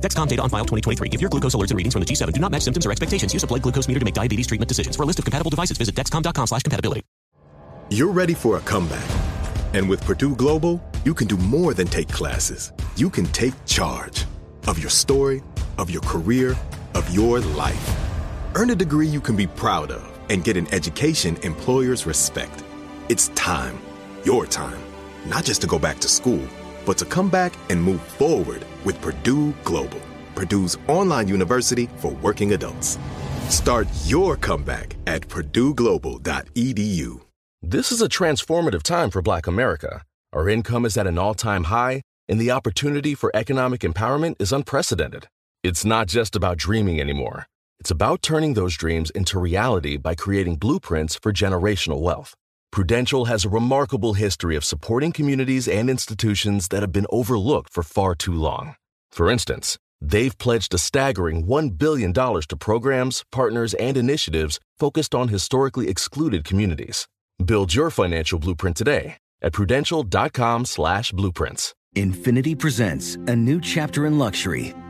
Dexcom data on file 2023. If your glucose alerts and readings from the G7 do not match symptoms or expectations, use a blood glucose meter to make diabetes treatment decisions. For a list of compatible devices, visit dexcom.com slash compatibility. You're ready for a comeback. And with Purdue Global, you can do more than take classes. You can take charge of your story, of your career, of your life. Earn a degree you can be proud of and get an education employers respect. It's time, your time, not just to go back to school, but to come back and move forward with Purdue Global, Purdue's online university for working adults. Start your comeback at purdueglobal.edu. This is a transformative time for Black America. Our income is at an all time high, and the opportunity for economic empowerment is unprecedented. It's not just about dreaming anymore, it's about turning those dreams into reality by creating blueprints for generational wealth. Prudential has a remarkable history of supporting communities and institutions that have been overlooked for far too long. For instance, they've pledged a staggering $1 billion to programs, partners, and initiatives focused on historically excluded communities. Build your financial blueprint today at prudential.com slash blueprints. Infiniti presents a new chapter in luxury,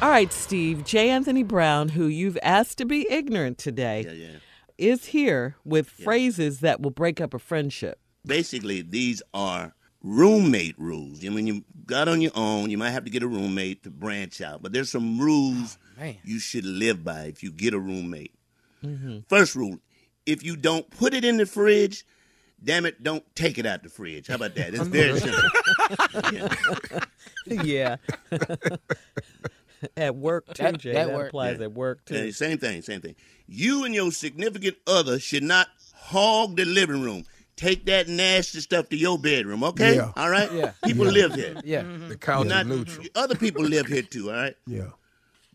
All right, Steve. J. Anthony Brown, who you've asked to be ignorant today, Yeah, yeah. is here with phrases that will break up a friendship. Basically, these are roommate rules. I mean, you got on your own, you might have to get a roommate to branch out, but there's some rules man. you should live by if you get a roommate. Mm-hmm. First rule: if you don't put it in the fridge, damn it, don't take it out the fridge. How about that? It's very simple. yeah. at work too, That- Jay. that That, applies yeah. at work too. Yeah, same thing, same thing. You and your significant other should not hog the living room. Take that nasty stuff to your bedroom, okay? Yeah. All right? Yeah. People Yeah. live here. Yeah. The couch is Not- neutral. Other people live here too, all right? Yeah.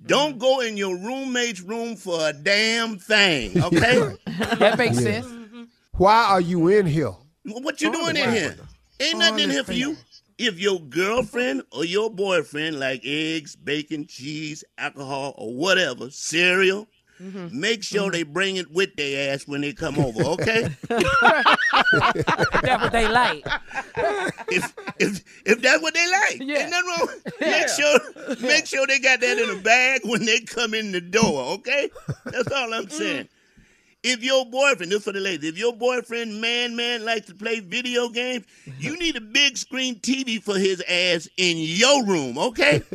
Don't go in your roommate's room for a damn thing, okay? That makes Yeah. sense. Why are you in here? What you doing in here? Ain't nothing in here for you. If your girlfriend or your boyfriend like eggs, bacon, cheese, alcohol, or whatever, cereal, mm-hmm. make sure mm-hmm. they bring it with their ass when they come over, okay? That's what they like. if if if that's what they like, ain't nothing wrong. Make sure make sure they got that in a bag when they come in the door, okay? That's all I'm mm. saying. If your boyfriend, this for the ladies, if your boyfriend, man, man, likes to play video games, you need a big screen TV for his ass in your room, okay?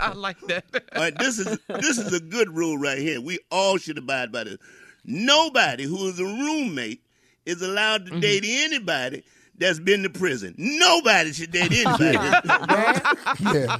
I like that. All right, this is this is a good rule right here. We all should abide by this. Nobody who is a roommate is allowed to mm-hmm. date anybody that's been to prison. Nobody should date anybody. Yeah.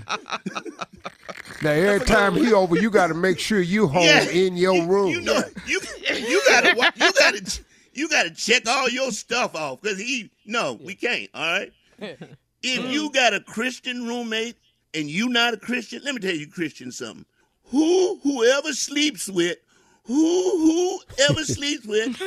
Now every time he over, you got to make sure you home Yeah. in your room. You know, you you gotta you gotta you gotta check all your stuff off because he no, we can't. All right. If you mm. got a Christian roommate and you not a Christian, let me tell you Christian something. Who whoever sleeps with, who whoever sleeps with,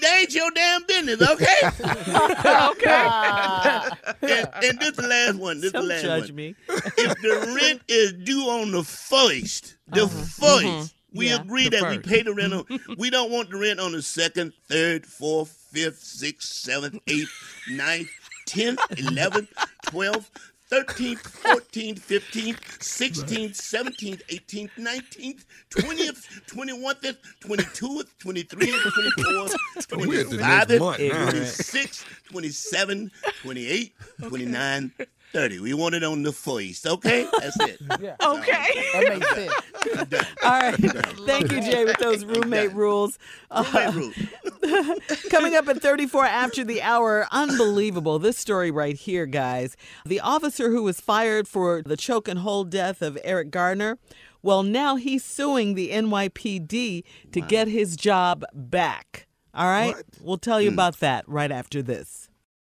they ain't your damn business, okay? okay. and, and this the last one. This Don't the last judge one. me. If the rent is due on the first, the Uh-huh. 1st We Yeah, agree that we pay the rent on. we don't want the rent on the second, third, fourth, fifth, sixth, seventh, eighth, ninth, tenth, eleventh, twelfth. 13th, 14th, 15th, 16th, 17th, 18th, 19th, 20th, 21st, 22th, 23rd, 24th, We at the next 25th, 26th, 27th, 28th, 29th, 30. We want it on the first, okay? That's it. Okay. That makes sense. All right. Thank you, Jay, with those roommate rules. Uh, Roommate rule. Coming up at 34 after the hour, unbelievable. This story right here, guys. The officer who was fired for the choke and hold death of Eric Gardner, well, now he's suing the NYPD to get his job back. All right? We'll tell you about that right after this.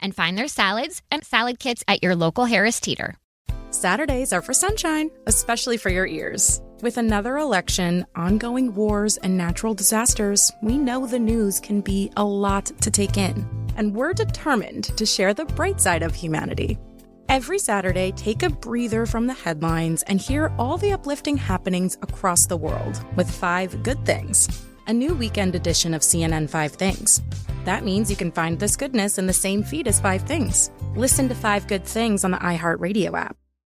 and find their salads and salad kits at your local Harris Teeter. Saturdays are for sunshine, especially for your ears. With another election, ongoing wars, and natural disasters, we know the news can be a lot to take in. And we're determined to share the bright side of humanity. Every Saturday, take a breather from the headlines and hear all the uplifting happenings across the world with five good things. A new weekend edition of CNN Five Things. That means you can find this goodness in the same feed as Five Things. Listen to Five Good Things on the iHeartRadio app.